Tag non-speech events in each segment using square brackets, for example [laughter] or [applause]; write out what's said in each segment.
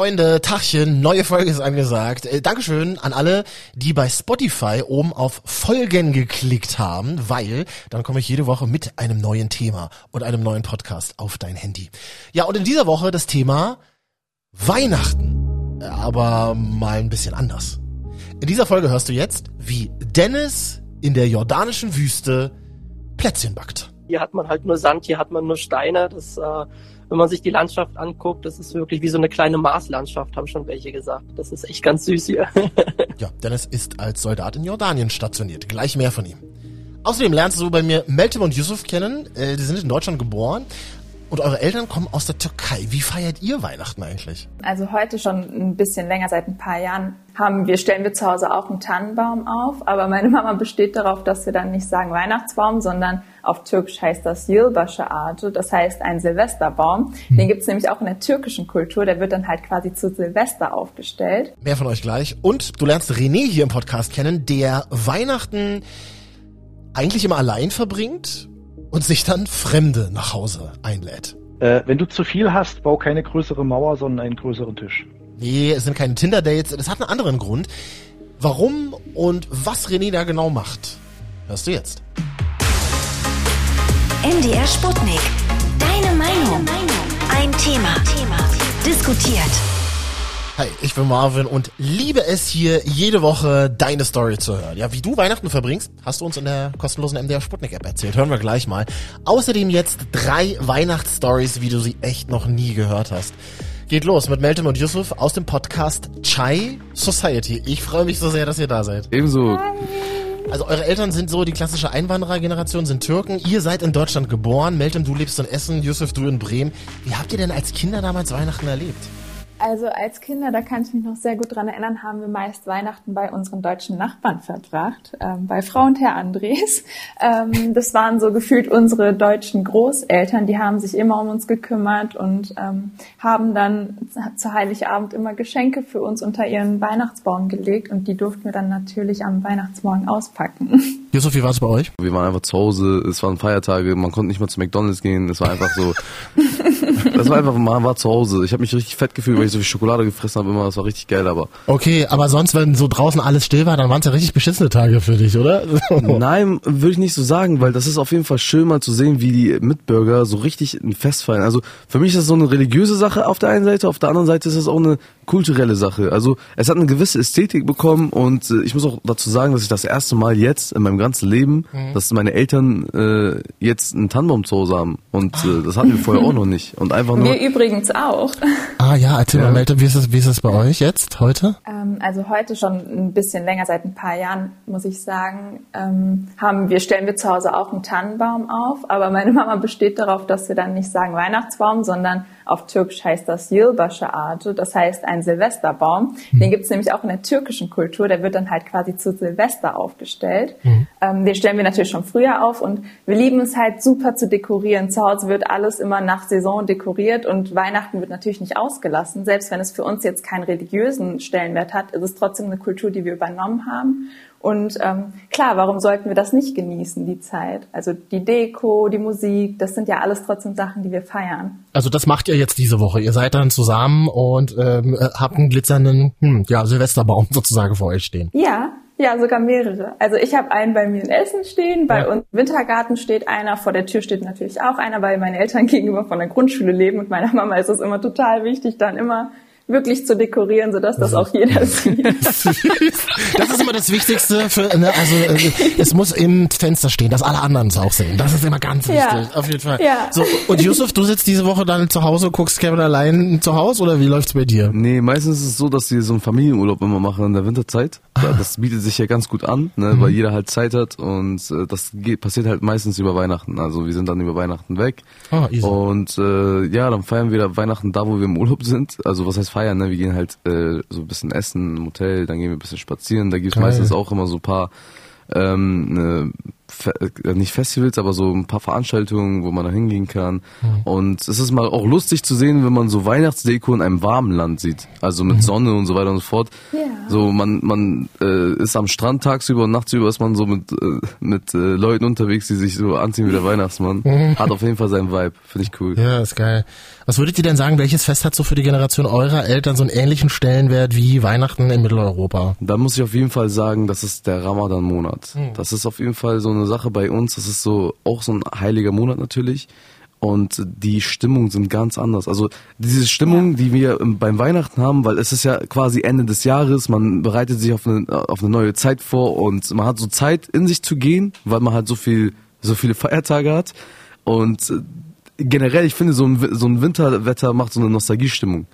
Freunde, Tachchen, neue Folge ist angesagt. Äh, Dankeschön an alle, die bei Spotify oben auf Folgen geklickt haben, weil dann komme ich jede Woche mit einem neuen Thema und einem neuen Podcast auf dein Handy. Ja, und in dieser Woche das Thema Weihnachten, aber mal ein bisschen anders. In dieser Folge hörst du jetzt, wie Dennis in der jordanischen Wüste Plätzchen backt. Hier hat man halt nur Sand, hier hat man nur Steine. Das, äh, wenn man sich die Landschaft anguckt, das ist wirklich wie so eine kleine Marslandschaft, haben schon welche gesagt. Das ist echt ganz süß hier. [laughs] ja, Dennis ist als Soldat in Jordanien stationiert. Gleich mehr von ihm. Außerdem lernst du bei mir Meltem und Yusuf kennen. Äh, die sind in Deutschland geboren, und eure Eltern kommen aus der Türkei. Wie feiert ihr Weihnachten eigentlich? Also heute schon ein bisschen länger, seit ein paar Jahren haben wir, stellen wir zu Hause auch einen Tannenbaum auf. Aber meine Mama besteht darauf, dass wir dann nicht sagen Weihnachtsbaum, sondern auf Türkisch heißt das Yılbaşı Ağacı. Das heißt ein Silvesterbaum. Hm. Den gibt es nämlich auch in der türkischen Kultur. Der wird dann halt quasi zu Silvester aufgestellt. Mehr von euch gleich. Und du lernst René hier im Podcast kennen, der Weihnachten eigentlich immer allein verbringt und sich dann Fremde nach Hause einlädt. Äh, wenn du zu viel hast, bau keine größere Mauer, sondern einen größeren Tisch. Nee, es sind keine Tinder-Dates. Das hat einen anderen Grund. Warum und was René da genau macht, hörst du jetzt. MDR Sputnik. Deine Meinung. Ein Thema. Thema. Diskutiert. Hi, ich bin Marvin und liebe es hier jede Woche deine Story zu hören. Ja, wie du Weihnachten verbringst, hast du uns in der kostenlosen MDR Sputnik App erzählt. Hören wir gleich mal. Außerdem jetzt drei Weihnachtsstories, wie du sie echt noch nie gehört hast. Geht los mit Meltem und Yusuf aus dem Podcast Chai Society. Ich freue mich so sehr, dass ihr da seid. Ebenso. Also eure Eltern sind so die klassische Einwanderergeneration, sind Türken. Ihr seid in Deutschland geboren. Meltem, du lebst in Essen, Yusuf, du in Bremen. Wie habt ihr denn als Kinder damals Weihnachten erlebt? Also als Kinder, da kann ich mich noch sehr gut dran erinnern, haben wir meist Weihnachten bei unseren deutschen Nachbarn verbracht, ähm, bei Frau und Herr Andres. Ähm, das waren so gefühlt unsere deutschen Großeltern, die haben sich immer um uns gekümmert und ähm, haben dann zu Heiligabend immer Geschenke für uns unter ihren Weihnachtsbaum gelegt und die durften wir dann natürlich am Weihnachtsmorgen auspacken. [laughs] Josef, wie war es bei euch? Wir waren einfach zu Hause, es waren Feiertage, man konnte nicht mal zu McDonalds gehen, es war einfach so, [laughs] das war einfach, man war zu Hause. Ich habe mich richtig fett gefühlt, weil ich so viel Schokolade gefressen habe immer, das war richtig geil, aber. Okay, aber sonst, wenn so draußen alles still war, dann waren es ja richtig beschissene Tage für dich, oder? [laughs] Nein, würde ich nicht so sagen, weil das ist auf jeden Fall schön mal zu sehen, wie die Mitbürger so richtig ein Fest feiern. Also für mich ist das so eine religiöse Sache auf der einen Seite, auf der anderen Seite ist es auch eine kulturelle Sache. Also es hat eine gewisse Ästhetik bekommen und äh, ich muss auch dazu sagen, dass ich das erste Mal jetzt in meinem ganzen Leben, mhm. dass meine Eltern äh, jetzt einen Tannenbaum zu Hause haben und äh, das hatten wir vorher auch noch nicht. Und einfach nur. Wir übrigens auch. [laughs] Ah ja, erzähl mal, Melte, wie ist es, wie ist es bei euch jetzt heute? Ähm, also heute schon ein bisschen länger, seit ein paar Jahren, muss ich sagen, ähm, haben wir stellen wir zu Hause auch einen Tannenbaum auf, aber meine Mama besteht darauf, dass wir dann nicht sagen Weihnachtsbaum, sondern auf Türkisch heißt das Yılbaşı Ağacı, das heißt ein Silvesterbaum. Mhm. Den gibt es nämlich auch in der türkischen Kultur, der wird dann halt quasi zu Silvester aufgestellt. Mhm. Ähm, den stellen wir natürlich schon früher auf und wir lieben es halt super zu dekorieren. Zu Hause wird alles immer nach Saison dekoriert und Weihnachten wird natürlich nicht ausgelassen. Selbst wenn es für uns jetzt keinen religiösen Stellenwert hat, ist es trotzdem eine Kultur, die wir übernommen haben. Und ähm, klar, warum sollten wir das nicht genießen, die Zeit? Also die Deko, die Musik, das sind ja alles trotzdem Sachen, die wir feiern. Also das macht ihr jetzt diese Woche. Ihr seid dann zusammen und ähm, habt einen glitzernden hm, ja, Silvesterbaum [laughs] sozusagen vor euch stehen. Ja, ja, sogar mehrere. Also ich habe einen bei mir in Essen stehen, bei ja. uns im Wintergarten steht einer, vor der Tür steht natürlich auch einer, weil meine Eltern [laughs] gegenüber von der Grundschule leben und meiner Mama ist es immer total wichtig, dann immer wirklich zu dekorieren, sodass das auch jeder [laughs] sieht. das ist immer das Wichtigste für, ne, also äh, es muss im Fenster stehen, dass alle anderen es auch sehen. Das ist immer ganz wichtig, ja. auf jeden Fall. Ja. So, und Yusuf, du sitzt diese Woche dann zu Hause, guckst Kevin allein zu Hause oder wie läuft's bei dir? Nee, meistens ist es so, dass wir so einen Familienurlaub immer machen in der Winterzeit. Ah. Das bietet sich ja ganz gut an, ne, mhm. weil jeder halt Zeit hat und äh, das geht, passiert halt meistens über Weihnachten. Also wir sind dann über Weihnachten weg. Oh, easy. Und äh, ja, dann feiern wir Weihnachten da, wo wir im Urlaub sind. Also was heißt feiern, ne? Wir gehen halt äh, so ein bisschen essen im Hotel, dann gehen wir ein bisschen spazieren. Da gibt es meistens auch immer so ein paar ähm, ne, nicht Festivals, aber so ein paar Veranstaltungen, wo man da hingehen kann. Und es ist mal auch lustig zu sehen, wenn man so Weihnachtsdeko in einem warmen Land sieht. Also mit Sonne und so weiter und so fort. Ja. So, man, man äh, ist am Strand tagsüber und nachtsüber ist man so mit, äh, mit äh, Leuten unterwegs, die sich so anziehen wie der Weihnachtsmann. Hat auf jeden Fall seinen Vibe. Finde ich cool. Ja, ist geil. Was würdet ihr denn sagen, welches Fest hat so für die Generation eurer Eltern so einen ähnlichen Stellenwert wie Weihnachten in Mitteleuropa? Da muss ich auf jeden Fall sagen, das ist der Ramadan-Monat. Das ist auf jeden Fall so eine Sache bei uns. Das ist so auch so ein heiliger Monat natürlich. Und die Stimmungen sind ganz anders. Also diese Stimmung, die wir beim Weihnachten haben, weil es ist ja quasi Ende des Jahres, man bereitet sich auf eine, auf eine neue Zeit vor und man hat so Zeit in sich zu gehen, weil man halt so viel, so viele Feiertage hat. Und äh, generell, ich finde, so ein, so ein Winterwetter macht so eine Nostalgiestimmung.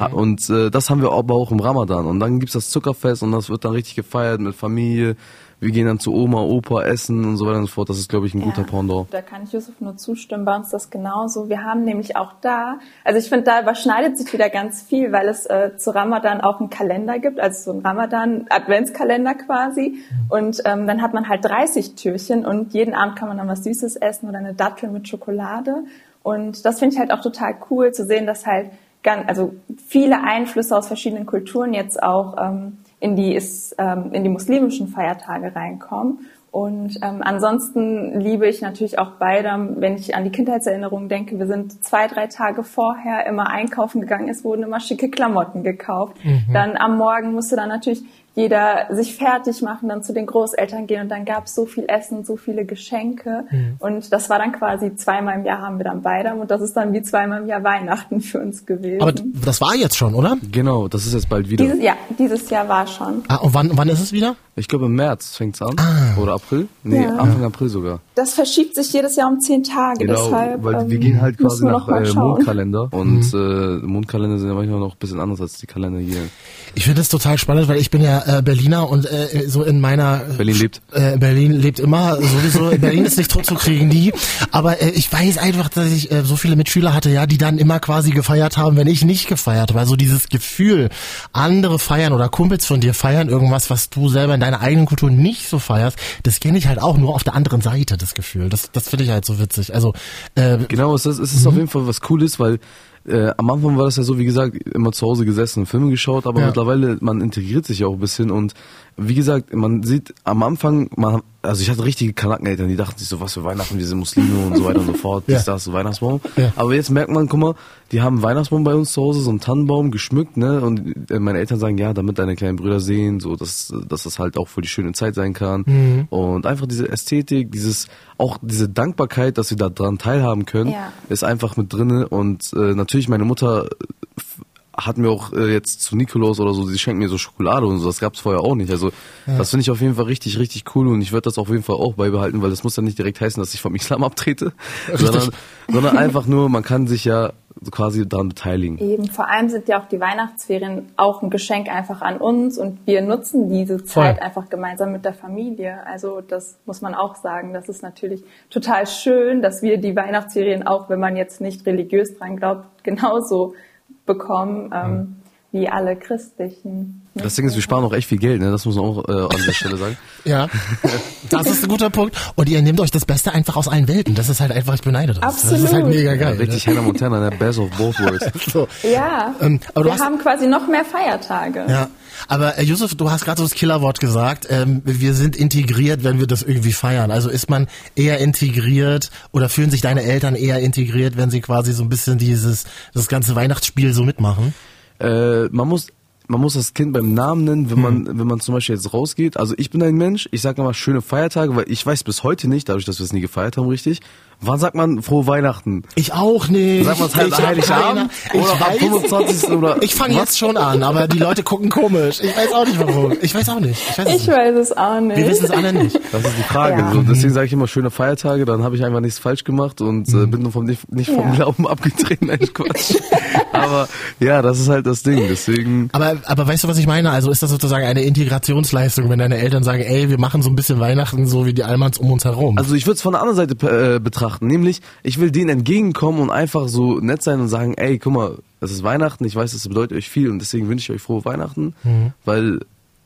Ha- Und äh, das haben wir aber auch im Ramadan. Und dann gibt's das Zuckerfest und das wird dann richtig gefeiert mit Familie. Wir gehen dann zu Oma, Opa essen und so weiter und so fort. Das ist, glaube ich, ein guter Ja, Pendant. Da kann ich Yusuf nur zustimmen. Bei uns ist das genauso. Wir haben nämlich auch da, also ich finde, da überschneidet sich wieder ganz viel, weil es äh, zu Ramadan auch einen Kalender gibt, also so ein Ramadan-Adventskalender quasi. Und ähm, dann hat man halt 30 Türchen und jeden Abend kann man dann was Süßes essen oder eine Dattel mit Schokolade. Und das finde ich halt auch total cool zu sehen, dass halt ganz, also viele Einflüsse aus verschiedenen Kulturen jetzt auch ähm, in die ist, ähm, in die muslimischen Feiertage reinkommen. Und ähm, ansonsten liebe ich natürlich auch beide, wenn ich an die Kindheitserinnerungen denke, wir sind zwei, drei Tage vorher immer einkaufen gegangen, es wurden immer schicke Klamotten gekauft. Dann am Morgen musste dann natürlich jeder sich fertig machen, dann zu den Großeltern gehen und dann gab es so viel Essen, so viele Geschenke. Und das war dann quasi zweimal im Jahr haben wir dann beide und das ist dann wie zweimal im Jahr Weihnachten für uns gewesen. Aber das war jetzt schon, oder? Genau, das ist jetzt bald wieder. dieses, ja, dieses Jahr war schon. Ah, und wann, wann ist es wieder? Ich glaube, im März fängt's an. Oder April? Nee, Ja. Anfang April sogar. Das verschiebt sich jedes Jahr um zehn Tage. Genau, deshalb, weil wir ähm, gehen halt quasi müssen wir nach noch mal äh, schauen. Mondkalender. Und äh, Mondkalender sind ja manchmal noch ein bisschen anders als die Kalender hier. Ich finde das total spannend, weil ich bin ja äh, Berliner und äh, so in meiner Berlin lebt. Äh, Berlin lebt immer sowieso. Berlin ist nicht tot zu kriegen, nie. Aber äh, ich weiß einfach, dass ich äh, so viele Mitschüler hatte, ja, die dann immer quasi gefeiert haben, wenn ich nicht gefeiert habe. Also dieses Gefühl, andere feiern oder Kumpels von dir feiern irgendwas, was du selber in deiner eigenen Kultur nicht so feierst, das kenne ich halt auch nur auf der anderen Seite, das Gefühl. Das, das finde ich halt so witzig. Also äh, Genau, es ist, es ist auf jeden Fall was Cooles, weil äh, am Anfang war das ja so, wie gesagt, immer zu Hause gesessen, Filme geschaut, aber Ja. mittlerweile, man integriert sich ja auch ein bisschen und wie gesagt, man sieht am Anfang, man, also ich hatte richtige Kanackeneltern, die dachten sich so, was für Weihnachten, wir sind Muslime und so weiter und so fort, Ja. dies, das, Weihnachtsbaum. Ja. Aber jetzt merkt man, guck mal, die haben einen Weihnachtsbaum bei uns zu Hause, so einen Tannenbaum geschmückt, ne, und äh, meine Eltern sagen, ja, damit deine kleinen Brüder sehen, so, dass, dass das halt auch für die schöne Zeit sein kann. Mhm. Und einfach diese Ästhetik, dieses, auch diese Dankbarkeit, dass wir da dran teilhaben können, Ja. ist einfach mit drinne und äh, natürlich meine Mutter hat mir auch äh, jetzt zu Nikolaus oder so, sie schenkt mir so Schokolade und so, das gab's vorher auch nicht. Also das finde ich auf jeden Fall richtig, richtig cool und ich werde das auf jeden Fall auch beibehalten, weil das muss ja nicht direkt heißen, dass ich vom Islam abtrete, [laughs] sondern, sondern einfach nur, man kann sich ja quasi daran beteiligen. Eben, vor allem sind ja auch die Weihnachtsferien auch ein Geschenk einfach an uns und wir nutzen diese Zeit Voll. einfach gemeinsam mit der Familie. Also das muss man auch sagen. Das ist natürlich total schön, dass wir die Weihnachtsferien auch, wenn man jetzt nicht religiös dran glaubt, genauso bekommen ähm, wie alle christlichen. Das Ding ist, wir sparen auch echt viel Geld, ne? Das muss man auch äh, an der Stelle sagen. [laughs] ja, das ist ein guter Punkt. Und ihr nehmt euch das Beste einfach aus allen Welten. Das ist halt einfach, ich beneide das. Das ist halt Absolut. mega Ja, geil. richtig Hannah Montana, ne? Best of both worlds. ne? [laughs] So. Ja, Ähm, aber du wir hast- haben quasi noch mehr Feiertage. Ja, aber äh, Yusuf, du hast gerade so das Killerwort gesagt. Ähm, wir sind integriert, wenn wir das irgendwie feiern. Also ist man eher integriert oder fühlen sich deine Eltern eher integriert, wenn sie quasi so ein bisschen dieses das ganze Weihnachtsspiel so mitmachen? Äh, man muss man muss das Kind beim Namen nennen, wenn man wenn man zum Beispiel jetzt rausgeht. Also ich bin ein Mensch, ich sage immer schöne Feiertage, weil ich weiß bis heute nicht, dadurch, dass wir es nie gefeiert haben, richtig. Wann sagt man frohe Weihnachten? Ich auch nicht. Sagt man's halt Ich hab Heiligabend keine- oder ich am weiß- 25. oder [laughs] Ich fange jetzt schon an, aber die Leute gucken komisch. Ich weiß auch nicht warum. Ich weiß auch nicht. Ich weiß, es Ich nicht. weiß es auch nicht. Wir wissen es alle nicht. Das ist die Frage. Ja. So, deswegen sage ich immer schöne Feiertage, dann habe ich einfach nichts falsch gemacht und äh, bin nur vom, nicht, nicht vom Ja. Glauben abgetreten. Nein, Quatsch. [laughs] Aber ja, das ist halt das Ding. Deswegen Aber, aber weißt du, was ich meine? Also ist das sozusagen eine Integrationsleistung, wenn deine Eltern sagen, ey, wir machen so ein bisschen Weihnachten so wie die Allmanns um uns herum. Also ich würde es von der anderen Seite äh, betrachten, nämlich ich will denen entgegenkommen und einfach so nett sein und sagen, ey, guck mal, es ist Weihnachten, ich weiß, es bedeutet euch viel und deswegen wünsche ich euch frohe Weihnachten, weil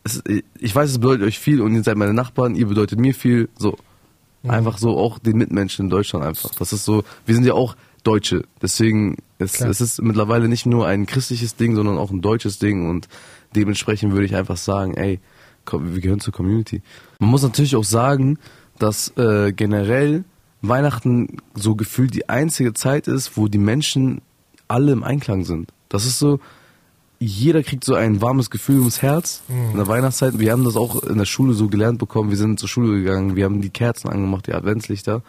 es, ich weiß, es bedeutet euch viel und ihr seid meine Nachbarn, ihr bedeutet mir viel, so. Einfach so auch den Mitmenschen in Deutschland einfach. Das ist so, wir sind ja auch Deutsche. Deswegen, es, Klar. es ist mittlerweile nicht nur ein christliches Ding, sondern auch ein deutsches Ding und dementsprechend würde ich einfach sagen, ey, komm, wir gehören zur Community. Man muss natürlich auch sagen, dass äh, generell Weihnachten so gefühlt die einzige Zeit ist, wo die Menschen alle im Einklang sind. Das ist so, jeder kriegt so ein warmes Gefühl ums Herz in der Weihnachtszeit. Wir haben das auch in der Schule so gelernt bekommen. Wir sind zur Schule gegangen, wir haben die Kerzen angemacht, die Adventslichter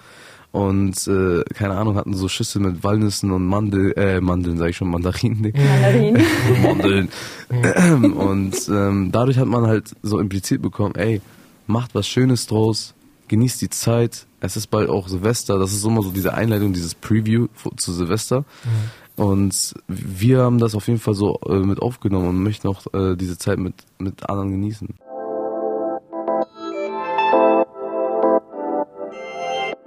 und äh, keine Ahnung hatten so Schüssel mit Walnüssen und Mandel, äh, Mandeln sage ich schon, Mandarinen. Digga. Mandarinen. [laughs] Mandeln. [clears throat] und ähm, dadurch hat man halt so impliziert bekommen, ey, macht was Schönes draus, genießt die Zeit. Es ist bald auch Silvester. Das ist immer so diese Einleitung, dieses Preview zu Silvester. Und wir haben das auf jeden Fall so äh, mit aufgenommen und möchten auch äh, diese Zeit mit, mit anderen genießen.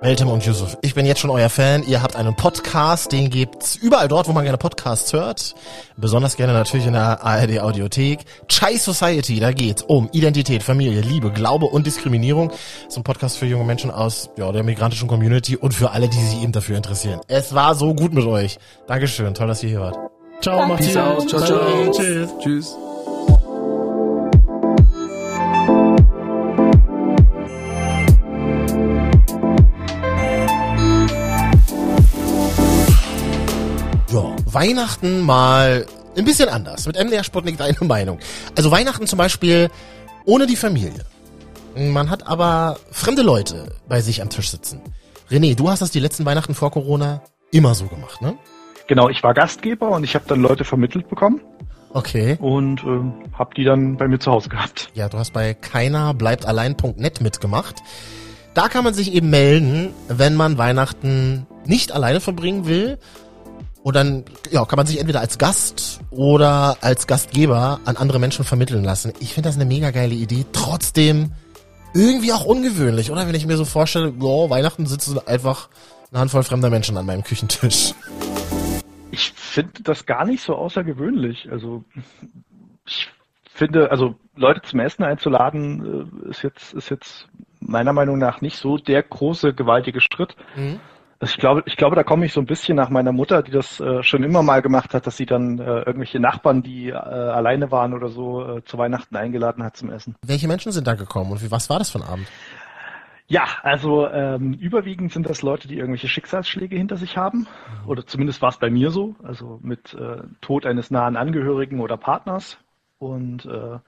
Meltem und Yusuf, ich bin jetzt schon euer Fan. Ihr habt einen Podcast, den gibt's überall dort, wo man gerne Podcasts hört. Besonders gerne natürlich in der ARD Audiothek. Chai Society, da geht's um Identität, Familie, Liebe, Glaube und Diskriminierung. So ein Podcast für junge Menschen aus ja, der migrantischen Community und für alle, die sich eben dafür interessieren. Es war so gut mit euch. Dankeschön, toll, dass ihr hier wart. Ciao, macht's gut. Ciao, ciao. Tschüss. Tschüss. Weihnachten mal ein bisschen anders. Mit MDR Sputnik deine [laughs] Meinung. Also Weihnachten zum Beispiel ohne die Familie. Man hat aber fremde Leute bei sich am Tisch sitzen. René, du hast das die letzten Weihnachten vor Corona immer so gemacht, ne? Genau, ich war Gastgeber und ich habe dann Leute vermittelt bekommen Okay. und ähm, habe die dann bei mir zu Hause gehabt. Ja, du hast bei keiner bleibt allein.net mitgemacht. Da kann man sich eben melden, wenn man Weihnachten nicht alleine verbringen will. Und dann ja, kann man sich entweder als Gast oder als Gastgeber an andere Menschen vermitteln lassen. Ich finde das eine mega geile Idee. Trotzdem irgendwie auch ungewöhnlich, oder? Wenn ich mir so vorstelle, boah, Weihnachten sitzen einfach eine Handvoll fremder Menschen an meinem Küchentisch. Ich finde das gar nicht so außergewöhnlich. Also ich finde, also Leute zum Essen einzuladen, äh, ist jetzt ist jetzt meiner Meinung nach nicht so der große gewaltige Schritt. Mhm. Ich glaube, ich glaube, da komme ich so ein bisschen nach meiner Mutter, die das äh, schon immer mal gemacht hat, dass sie dann äh, irgendwelche Nachbarn, die äh, alleine waren oder so, äh, zu Weihnachten eingeladen hat zum Essen. Welche Menschen sind da gekommen und wie, was war das für ein Abend? Ja, also ähm, überwiegend sind das Leute, die irgendwelche Schicksalsschläge hinter sich haben. Oder zumindest war es bei mir so. Also mit äh, Tod eines nahen Angehörigen oder Partners. Und äh,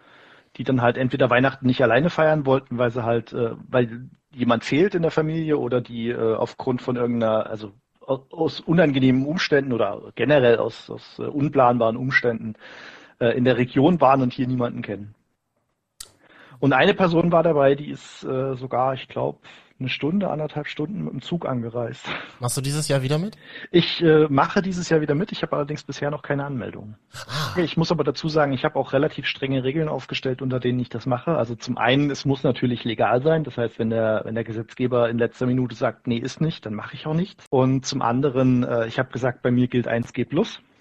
die dann halt entweder Weihnachten nicht alleine feiern wollten, weil sie halt, äh, weil jemand fehlt in der Familie oder die äh, aufgrund von irgendeiner, also aus, unangenehmen Umständen oder generell aus, aus äh, unplanbaren Umständen äh, in der Region waren und hier niemanden kennen. Und eine Person war dabei, die ist äh, sogar, ich glaube, eine Stunde, anderthalb Stunden mit dem Zug angereist. Machst du dieses Jahr wieder mit? Ich äh, mache dieses Jahr wieder mit, ich habe allerdings bisher noch keine Anmeldung. Ah, Ich muss aber dazu sagen, ich habe auch relativ strenge Regeln aufgestellt, unter denen ich das mache. Also zum einen, es muss natürlich legal sein. Das heißt, wenn der, wenn der Gesetzgeber in letzter Minute sagt, nee, ist nicht, dann mache ich auch nichts. Und zum anderen, äh, ich habe gesagt, bei mir gilt 1G+.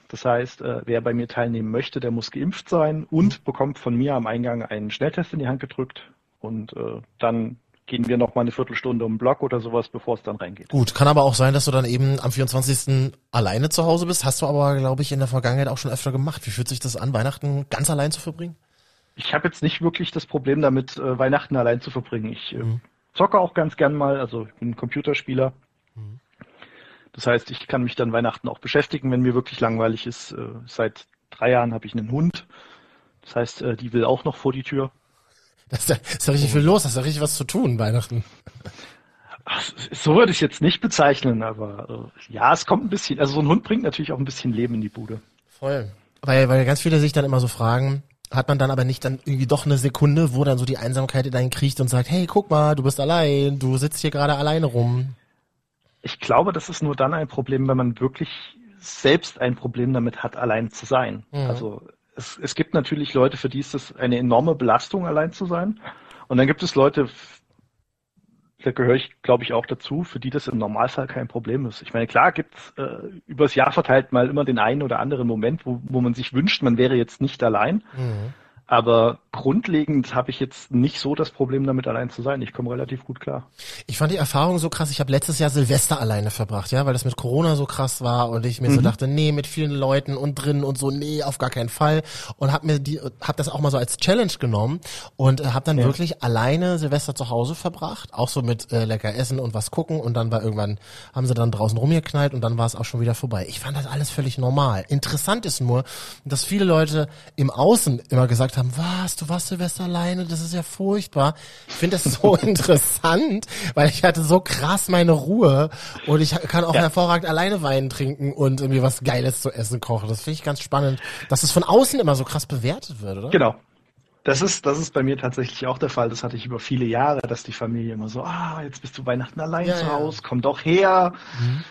Das heißt, äh, wer bei mir teilnehmen möchte, der muss geimpft sein und bekommt von mir am Eingang einen Schnelltest in die Hand gedrückt. Und äh, dann gehen wir noch mal eine Viertelstunde um den Block oder sowas, bevor es dann reingeht. Gut, kann aber auch sein, dass du dann eben am 24. alleine zu Hause bist. Hast du aber, glaube ich, in der Vergangenheit auch schon öfter gemacht. Wie fühlt sich das an, Weihnachten ganz allein zu verbringen? Ich habe jetzt nicht wirklich das Problem damit, äh, Weihnachten allein zu verbringen. Ich äh, Mhm. zocke auch ganz gern mal, also ich bin Computerspieler. Mhm. Das heißt, ich kann mich dann Weihnachten auch beschäftigen, wenn mir wirklich langweilig ist. Äh, seit drei Jahren habe ich einen Hund. Das heißt, die will auch noch vor die Tür. Da ist ja, ist ja richtig viel los, da ist ja richtig was zu tun, Weihnachten. Ach, so würde ich es jetzt nicht bezeichnen, aber äh, ja, es kommt ein bisschen. Also so ein Hund bringt natürlich auch ein bisschen Leben in die Bude. Voll. Weil, weil ganz viele sich dann immer so fragen, hat man dann aber nicht dann irgendwie doch eine Sekunde, wo dann so die Einsamkeit in einen kriecht und sagt, hey, guck mal, du bist allein, du sitzt hier gerade alleine rum. Ich glaube, das ist nur dann ein Problem, wenn man wirklich selbst ein Problem damit hat, allein zu sein. Mhm. Also es, es gibt natürlich Leute, für die ist es eine enorme Belastung, allein zu sein. Und dann gibt es Leute, da gehöre ich, glaube ich, auch dazu, für die das im Normalfall kein Problem ist. Ich meine, klar gibt es äh, übers Jahr verteilt mal immer den einen oder anderen Moment, wo, wo man sich wünscht, man wäre jetzt nicht allein. Mhm. Aber grundlegend habe ich jetzt nicht so das Problem damit allein zu sein. Ich komme relativ gut klar. Ich fand die Erfahrung so krass. Ich habe letztes Jahr Silvester alleine verbracht, ja, weil das mit Corona so krass war und ich mir mhm. so dachte, nee, mit vielen Leuten und drinnen und so, nee, auf gar keinen Fall. Und habe mir die, habe das auch mal so als Challenge genommen und äh, habe dann ja. wirklich alleine Silvester zu Hause verbracht, auch so mit äh, lecker Essen und was gucken und dann war irgendwann haben sie dann draußen rumgeknallt und dann war es auch schon wieder vorbei. Ich fand das alles völlig normal. Interessant ist nur, dass viele Leute im Außen immer gesagt haben, was, du warst Silvester alleine, das ist ja furchtbar. Ich finde das so [laughs] interessant, weil ich hatte so krass meine Ruhe und ich kann auch ja. hervorragend alleine Wein trinken und irgendwie was Geiles zu essen kochen. Das finde ich ganz spannend, dass es von außen immer so krass bewertet wird, oder? Genau. Das ist, das ist bei mir tatsächlich auch der Fall. Das hatte ich über viele Jahre, dass die Familie immer so, ah, jetzt bist du Weihnachten allein ja, zu Hause, komm doch her. Mhm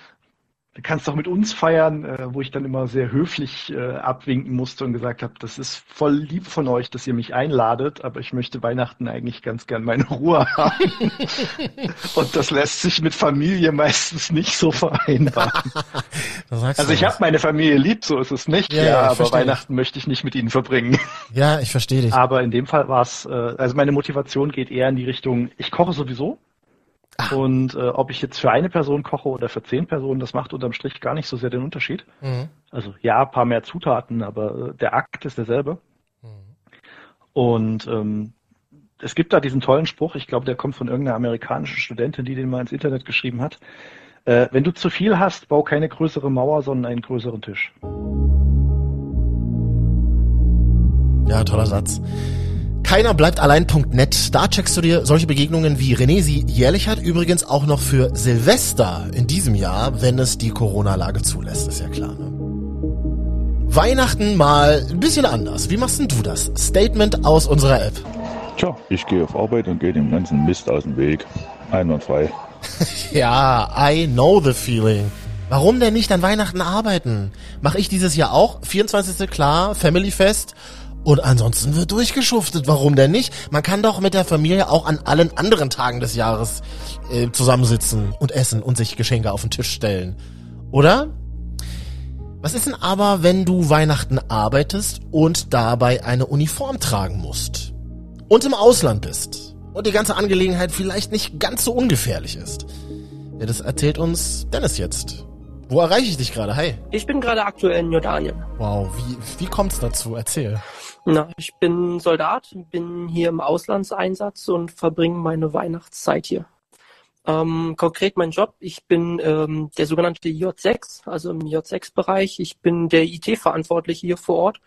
du kannst doch mit uns feiern, äh, wo ich dann immer sehr höflich äh, abwinken musste und gesagt habe, das ist voll lieb von euch, dass ihr mich einladet, aber ich möchte Weihnachten eigentlich ganz gern meine Ruhe [laughs] haben. und das lässt sich mit Familie meistens nicht so vereinbaren. [laughs] also ich habe meine Familie lieb, so ist es nicht, ja, ja aber Weihnachten möchte ich nicht mit ihnen verbringen. [laughs] Ja, ich verstehe dich. Aber in dem Fall war es, äh, also meine Motivation geht eher in die Richtung, ich koche sowieso, Ach. Und äh, ob ich jetzt für eine Person koche oder für zehn Personen, das macht unterm Strich gar nicht so sehr den Unterschied. Mhm. Also ja, ein paar mehr Zutaten, aber äh, der Akt ist derselbe. Mhm. Und ähm, es gibt da diesen tollen Spruch, ich glaube, der kommt von irgendeiner amerikanischen Studentin, die den mal ins Internet geschrieben hat. Äh, wenn du zu viel hast, bau keine größere Mauer, sondern einen größeren Tisch. Ja, toller Satz. Keiner bleibt allein.net. Da checkst du dir solche Begegnungen wie René sie jährlich hat. Übrigens auch noch für Silvester in diesem Jahr, wenn es die Corona-Lage zulässt, ist ja klar. Ne? Weihnachten mal ein bisschen anders. Wie machst denn du das? Statement aus unserer App. Tja, ich gehe auf Arbeit und gehe dem ganzen Mist aus dem Weg. Einwandfrei. [laughs] ja, I know the feeling. Warum denn nicht an Weihnachten arbeiten? Mach ich dieses Jahr auch. 24. klar, Family Fest. Und ansonsten wird durchgeschuftet. Warum denn nicht? Man kann doch mit der Familie auch an allen anderen Tagen des Jahres äh, zusammensitzen und essen und sich Geschenke auf den Tisch stellen. Oder? Was ist denn aber, wenn du Weihnachten arbeitest und dabei eine Uniform tragen musst? Und im Ausland bist? Und die ganze Angelegenheit vielleicht nicht ganz so ungefährlich ist? Ja, das erzählt uns Dennis jetzt. Wo erreiche ich dich gerade? Hi. Ich bin gerade aktuell in Jordanien. Wow, wie, wie kommt's dazu? Erzähl. Na, ich bin Soldat, bin hier im Auslandseinsatz und verbringe meine Weihnachtszeit hier. Ähm, konkret mein Job, ich bin ähm, der sogenannte J6, also im J6-Bereich. Ich bin der IT-Verantwortliche hier vor Ort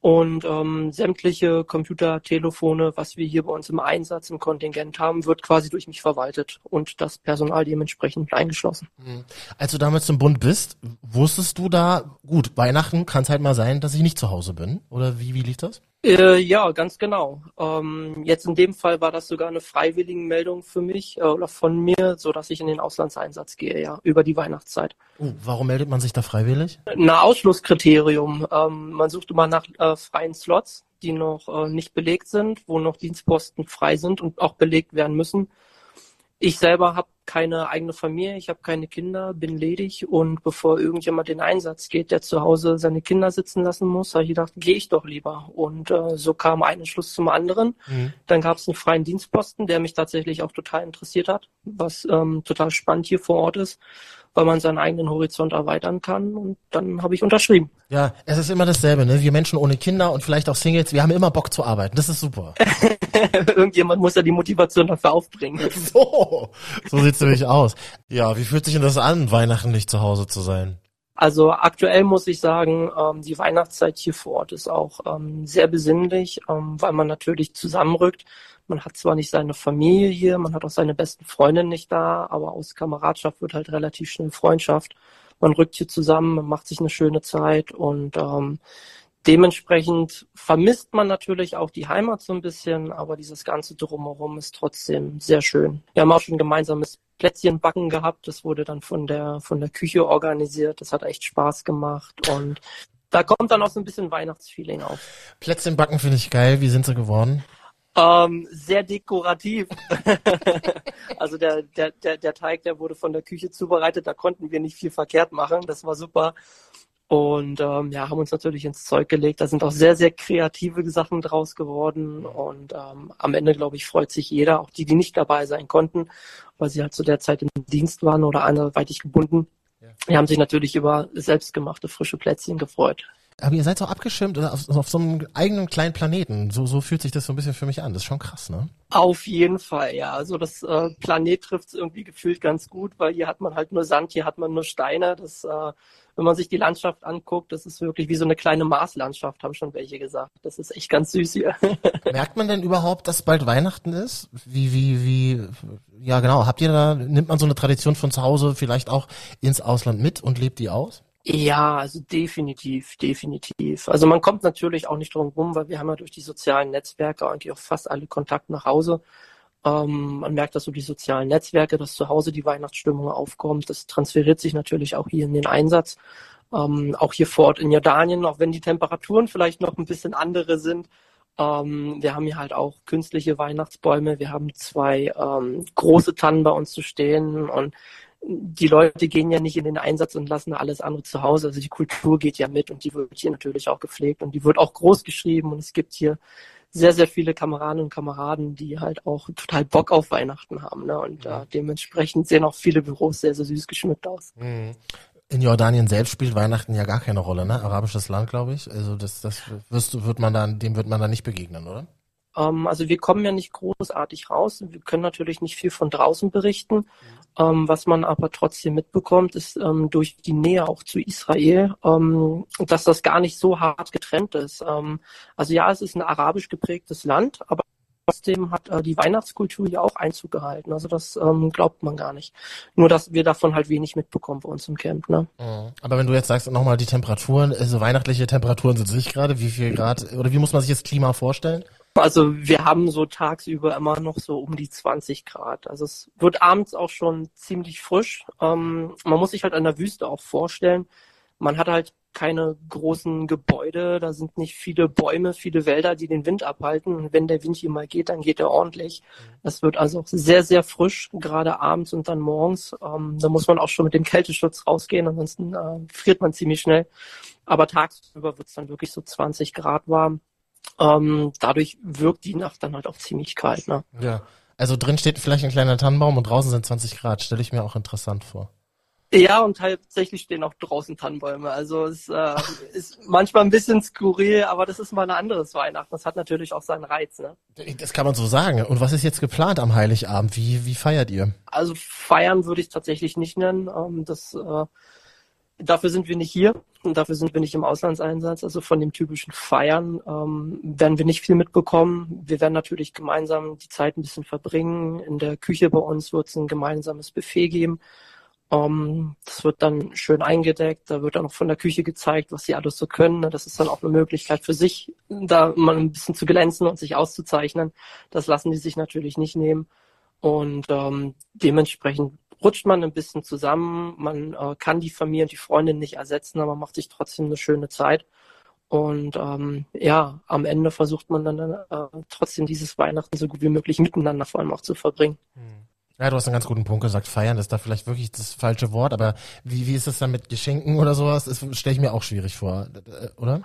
und ähm, sämtliche Computer, Telefone, was wir hier bei uns im Einsatz im Kontingent haben, wird quasi durch mich verwaltet und das Personal dementsprechend eingeschlossen. Mhm. Als du damals im Bund bist, wusstest du da, gut, Weihnachten kann es halt mal sein, dass ich nicht zu Hause bin? Oder wie, wie lief das? Äh, ja, ganz genau. Ähm, jetzt in dem Fall war das sogar eine freiwillige Meldung für mich äh, oder von mir, so dass ich in den Auslandseinsatz gehe, ja, über die Weihnachtszeit. Oh, warum meldet man sich da freiwillig? Ein Ausschlusskriterium. Ähm, man sucht immer nach äh, freien Slots, die noch äh, nicht belegt sind, wo noch Dienstposten frei sind und auch belegt werden müssen. Ich selber habe keine eigene Familie, ich habe keine Kinder, bin ledig und bevor irgendjemand in Einsatz geht, der zu Hause seine Kinder sitzen lassen muss, habe ich gedacht, gehe ich doch lieber. Und äh, so kam ein Schluss zum anderen. Mhm. Dann gab es einen freien Dienstposten, der mich tatsächlich auch total interessiert hat, was ähm, total spannend hier vor Ort ist weil man seinen eigenen Horizont erweitern kann. Und dann habe ich unterschrieben. Ja, es ist immer dasselbe, ne? Wir Menschen ohne Kinder und vielleicht auch Singles, wir haben immer Bock zu arbeiten. Das ist super. [laughs] [laughs] Irgendjemand muss ja die Motivation dafür aufbringen. [laughs] so, so sieht's nämlich aus. Ja, wie fühlt sich denn das an, Weihnachten nicht zu Hause zu sein? Also aktuell muss ich sagen, ähm, die Weihnachtszeit hier vor Ort ist auch ähm, sehr besinnlich, ähm, weil man natürlich zusammenrückt. Man hat zwar nicht seine Familie hier, man hat auch seine besten Freunde nicht da, aber aus Kameradschaft wird halt relativ schnell Freundschaft. Man rückt hier zusammen, man macht sich eine schöne Zeit und ähm, dementsprechend vermisst man natürlich auch die Heimat so ein bisschen, aber dieses ganze Drumherum ist trotzdem sehr schön. Wir haben auch schon gemeinsames Plätzchenbacken gehabt. Das wurde dann von der, von der Küche organisiert. Das hat echt Spaß gemacht und da kommt dann auch so ein bisschen Weihnachtsfeeling auf. Plätzchenbacken finde ich geil. Wie sind sie geworden? Ähm, sehr dekorativ. [laughs] also der, der, der, der Teig, der wurde von der Küche zubereitet, da konnten wir nicht viel verkehrt machen. Das war super. Und ähm, ja, haben uns natürlich ins Zeug gelegt. Da sind auch sehr, sehr kreative Sachen draus geworden. Und ähm, am Ende, glaube ich, freut sich jeder, auch die, die nicht dabei sein konnten, weil sie halt zu der Zeit im Dienst waren oder anderweitig gebunden. Ja. Die haben sich natürlich über selbstgemachte frische Plätzchen gefreut. Aber ihr seid so abgeschirmt auf, auf so einem eigenen kleinen Planeten. So, so fühlt sich das so ein bisschen für mich an. Das ist schon krass, ne? Auf jeden Fall, ja. Also das äh, Planet trifft es irgendwie gefühlt ganz gut, weil hier hat man halt nur Sand, hier hat man nur Steine. Das, äh, wenn man sich die Landschaft anguckt, das ist wirklich wie so eine kleine Marslandschaft, haben schon welche gesagt. Das ist echt ganz süß hier. [laughs] Merkt man denn überhaupt, dass bald Weihnachten ist? Wie, wie, wie, ja genau. Habt ihr da, nimmt man so eine Tradition von zu Hause vielleicht auch ins Ausland mit und lebt die aus? Ja, also definitiv, definitiv. Also man kommt natürlich auch nicht drum rum, weil wir haben ja durch die sozialen Netzwerke eigentlich auch fast alle Kontakt nach Hause. Ähm, man merkt, dass so die sozialen Netzwerke, dass zu Hause die Weihnachtsstimmung aufkommt. Das transferiert sich natürlich auch hier in den Einsatz. Ähm, auch hier vor Ort in Jordanien, auch wenn die Temperaturen vielleicht noch ein bisschen andere sind. Ähm, wir haben hier halt auch künstliche Weihnachtsbäume. Wir haben zwei ähm, große Tannen bei uns zu stehen und die Leute gehen ja nicht in den Einsatz und lassen alles andere zu Hause. Also die Kultur geht ja mit und die wird hier natürlich auch gepflegt und die wird auch groß geschrieben und es gibt hier sehr, sehr viele Kameradinnen und Kameraden, die halt auch total Bock auf Weihnachten haben. Ne? Und äh, dementsprechend sehen auch viele Büros sehr, sehr süß geschmückt aus. Mhm. In Jordanien selbst spielt Weihnachten ja gar keine Rolle, ne? Arabisches Land, glaube ich. Also das, das wirst, wird man dann, dem wird man dann nicht begegnen, oder? Ähm, also wir kommen ja nicht großartig raus. Wir können natürlich nicht viel von draußen berichten. Mhm. Was man aber trotzdem mitbekommt, ist ähm, durch die Nähe auch zu Israel, ähm, dass das gar nicht so hart getrennt ist. Also ja, es ist ein arabisch geprägtes Land, aber trotzdem hat äh, die Weihnachtskultur hier auch Einzug gehalten. Also das glaubt man gar nicht. Nur, dass wir davon halt wenig mitbekommen bei uns im Camp. Ne? Mhm. Aber wenn du jetzt sagst, nochmal die Temperaturen, also weihnachtliche Temperaturen sind sich gerade, wie viel Grad, oder wie muss man sich das Klima vorstellen? Also wir haben so tagsüber immer noch so um die 20 Grad. Also es wird abends auch schon ziemlich frisch. Ähm, man muss sich halt an der Wüste auch vorstellen, man hat halt keine großen Gebäude, da sind nicht viele Bäume, viele Wälder, die den Wind abhalten. Und wenn der Wind hier mal geht, dann geht er ordentlich. Das wird also sehr, sehr frisch, gerade abends und dann morgens. Ähm, da muss man auch schon mit dem Kälteschutz rausgehen, ansonsten äh, friert man ziemlich schnell. Aber tagsüber wird es dann wirklich so 20 Grad warm. Ähm, dadurch wirkt die Nacht dann halt auch ziemlich kalt. Ne? Ja, also drin steht vielleicht ein kleiner Tannenbaum und draußen sind 20 Grad. Stelle ich mir auch interessant vor. Ja, und tatsächlich stehen auch draußen Tannenbäume. Also es äh, [laughs] ist manchmal ein bisschen skurril, aber das ist mal ein anderes Weihnachten. Das hat natürlich auch seinen Reiz. Ne? Das kann man so sagen. Und was ist jetzt geplant am Heiligabend? Wie, wie feiert ihr? Also feiern würde ich es tatsächlich nicht nennen. Ähm, das äh, Dafür sind wir nicht hier und dafür sind wir nicht im Auslandseinsatz. Also von dem typischen Feiern ähm, werden wir nicht viel mitbekommen. Wir werden natürlich gemeinsam die Zeit ein bisschen verbringen. In der Küche bei uns wird es ein gemeinsames Buffet geben. Ähm, das wird dann schön eingedeckt. Da wird dann auch von der Küche gezeigt, was sie alles so können. Das ist dann auch eine Möglichkeit für sich, da mal ein bisschen zu glänzen und sich auszuzeichnen. Das lassen die sich natürlich nicht nehmen. Und ähm, dementsprechend rutscht man ein bisschen zusammen. Man äh, kann die Familie und die Freundin nicht ersetzen, aber macht sich trotzdem eine schöne Zeit. Und ähm, ja, am Ende versucht man dann äh, trotzdem dieses Weihnachten so gut wie möglich miteinander vor allem auch zu verbringen. Hm. Ja, du hast einen ganz guten Punkt gesagt. Feiern ist da vielleicht wirklich das falsche Wort, aber wie, wie ist es dann mit Geschenken oder sowas? Das stelle ich mir auch schwierig vor, oder?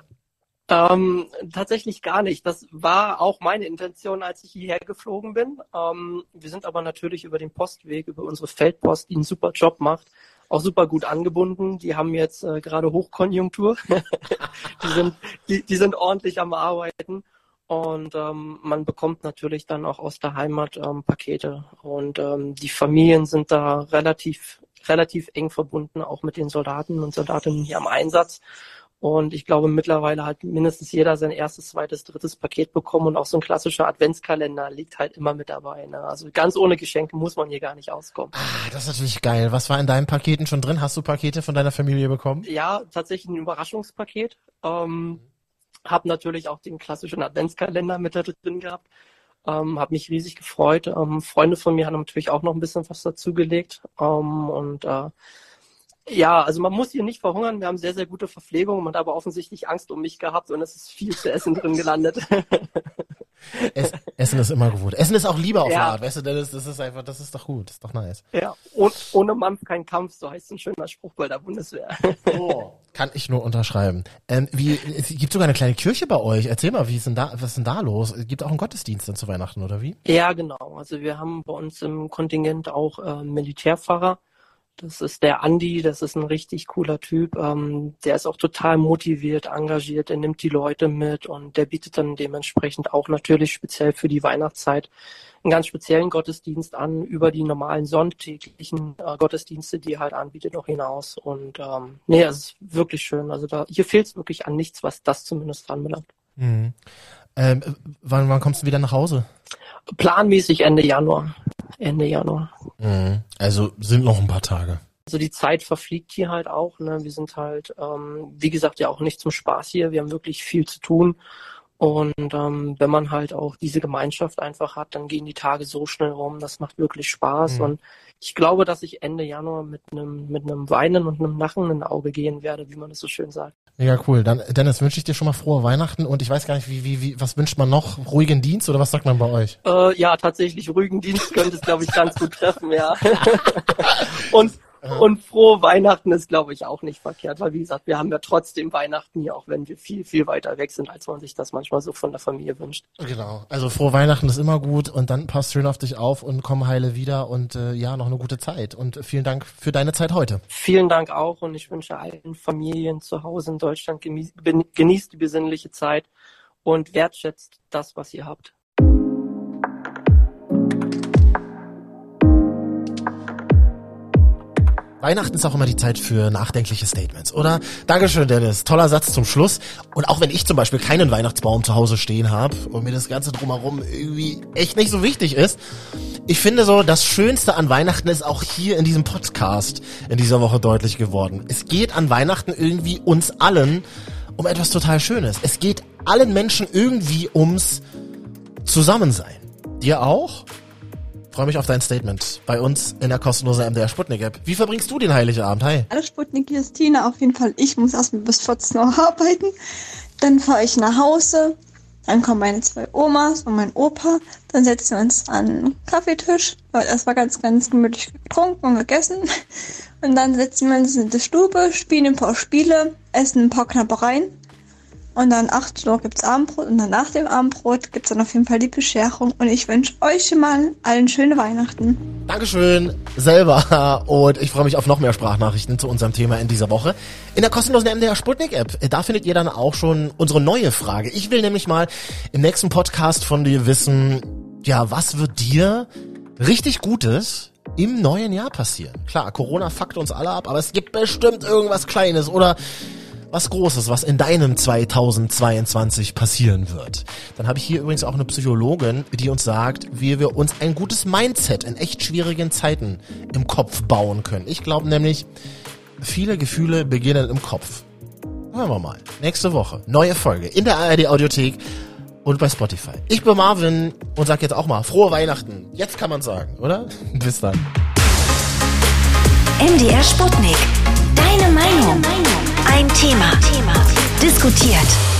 Ähm, tatsächlich gar nicht. Das war auch meine Intention, als ich hierher geflogen bin. Ähm, wir sind aber natürlich über den Postweg, über unsere Feldpost, die einen super Job macht, auch super gut angebunden. Die haben jetzt äh, gerade Hochkonjunktur. [laughs] die, sind, die, die sind ordentlich am Arbeiten. Und ähm, man bekommt natürlich dann auch aus der Heimat ähm, Pakete. Und ähm, die Familien sind da relativ, relativ eng verbunden, auch mit den Soldaten und Soldatinnen hier am Einsatz. Und ich glaube, mittlerweile hat mindestens jeder sein erstes, zweites, drittes Paket bekommen und auch so ein klassischer Adventskalender liegt halt immer mit dabei. Ne? Also ganz ohne Geschenke muss man hier gar nicht auskommen. Ah, das ist natürlich geil. Was war in deinen Paketen schon drin? Hast du Pakete von deiner Familie bekommen? Ja, tatsächlich ein Überraschungspaket. Ähm, hab natürlich auch den klassischen Adventskalender mit da drin gehabt. Ähm, habe mich riesig gefreut. Ähm, Freunde von mir haben natürlich auch noch ein bisschen was dazugelegt. Ähm, und äh, ja, also man muss hier nicht verhungern. Wir haben sehr, sehr gute Verpflegung. Man hat aber offensichtlich Angst um mich gehabt und es ist viel zu essen drin gelandet. [laughs] Es, Essen ist immer gut. Essen ist auch lieber auf ja. Art, weißt du, das ist, das ist einfach, das ist doch gut, das ist doch nice. Ja, und ohne Mampf kein Kampf, so heißt ein schöner Spruch bei der Bundeswehr. Oh. Kann ich nur unterschreiben. Ähm, wie, es gibt sogar eine kleine Kirche bei euch. Erzähl mal, wie ist denn da, was ist denn da los? Es gibt auch einen Gottesdienst dann zu Weihnachten, oder wie? Ja, genau. Also wir haben bei uns im Kontingent auch äh, Militärpfarrer. Das ist der Andi, das ist ein richtig cooler Typ. Ähm, der ist auch total motiviert, engagiert, er nimmt die Leute mit und der bietet dann dementsprechend auch natürlich speziell für die Weihnachtszeit einen ganz speziellen Gottesdienst an, über die normalen sonntäglichen äh, Gottesdienste, die er halt anbietet, noch hinaus. Und ähm, nee, es ist wirklich schön. Also da hier fehlt es wirklich an nichts, was das zumindest anbelangt. Mhm. Ähm, wann, wann kommst du wieder nach Hause? Planmäßig Ende Januar. Ende Januar. Mhm. Also sind noch ein paar Tage. Also die Zeit verfliegt hier halt auch. Ne? Wir sind halt, ähm, wie gesagt, ja auch nicht zum Spaß hier. Wir haben wirklich viel zu tun. Und ähm, wenn man halt auch diese Gemeinschaft einfach hat, dann gehen die Tage so schnell rum. Das macht wirklich Spaß. Mhm. Und ich glaube, dass ich Ende Januar mit einem mit einem Weinen und einem lachenden Auge gehen werde, wie man es so schön sagt. Ja, cool. Dann, Dennis, wünsche ich dir schon mal frohe Weihnachten und ich weiß gar nicht, wie, wie, wie, was wünscht man noch? Ruhigen Dienst oder was sagt man bei euch? Äh, ja, tatsächlich, Rügendienst könnte es, glaube ich, ganz gut treffen, ja. [laughs] und, und frohe Weihnachten ist, glaube ich, auch nicht verkehrt, weil wie gesagt, wir haben ja trotzdem Weihnachten hier, auch wenn wir viel, viel weiter weg sind, als man sich das manchmal so von der Familie wünscht. Genau. Also frohe Weihnachten ist immer gut und dann passt schön auf dich auf und komm heile wieder und äh, ja, noch eine gute Zeit. Und vielen Dank für deine Zeit heute. Vielen Dank auch und ich wünsche allen Familien zu Hause in Deutschland genieß, genießt die besinnliche Zeit und wertschätzt das, was ihr habt. Weihnachten ist auch immer die Zeit für nachdenkliche Statements, oder? Dankeschön, Dennis. Toller Satz zum Schluss. Und auch wenn ich zum Beispiel keinen Weihnachtsbaum zu Hause stehen habe und mir das Ganze drumherum irgendwie echt nicht so wichtig ist, ich finde so, das Schönste an Weihnachten ist auch hier in diesem Podcast in dieser Woche deutlich geworden. Es geht an Weihnachten irgendwie uns allen um etwas total Schönes. Es geht allen Menschen irgendwie ums Zusammensein. Dir auch? Freue mich auf dein Statement bei uns in der kostenlosen MDR Sputnik App. Wie verbringst du den Heiligabend? Hi. Hallo Sputnik, hier ist Tina. Auf jeden Fall, ich muss erstmal bis 14 Uhr [laughs] arbeiten. Dann fahre ich nach Hause. Dann kommen meine zwei Omas und mein Opa. Dann setzen wir uns an den Kaffeetisch. Das war ganz, ganz gemütlich getrunken und gegessen. Und dann setzen wir uns in die Stube, spielen ein paar Spiele, essen ein paar Knappereien. Und dann 8 Uhr gibt's Abendbrot und dann nach dem Abendbrot gibt's dann auf jeden Fall die Bescherung. Und ich wünsche euch schon mal allen schöne Weihnachten. Dankeschön, selber. [laughs] Und ich freue mich auf noch mehr Sprachnachrichten zu unserem Thema in dieser Woche. In der kostenlosen MDR Sputnik App, da findet ihr dann auch schon unsere neue Frage. Ich will nämlich mal im nächsten Podcast von dir wissen, ja, was wird dir richtig Gutes im neuen Jahr passieren? Klar, Corona fuckt uns alle ab, aber es gibt bestimmt irgendwas Kleines oder was Großes, was in deinem 2022 passieren wird. Dann habe ich hier übrigens auch eine Psychologin, die uns sagt, wie wir uns ein gutes Mindset in echt schwierigen Zeiten im Kopf bauen können. Ich glaube nämlich, viele Gefühle beginnen im Kopf. Hören wir mal. Nächste Woche. Neue Folge in der ARD Audiothek und bei Spotify. Ich bin Marvin und sag jetzt auch mal frohe Weihnachten. Jetzt kann man sagen, oder? [laughs] Bis dann. MDR Sputnik. Deine Meinung. Ein Thema. Diskutiert.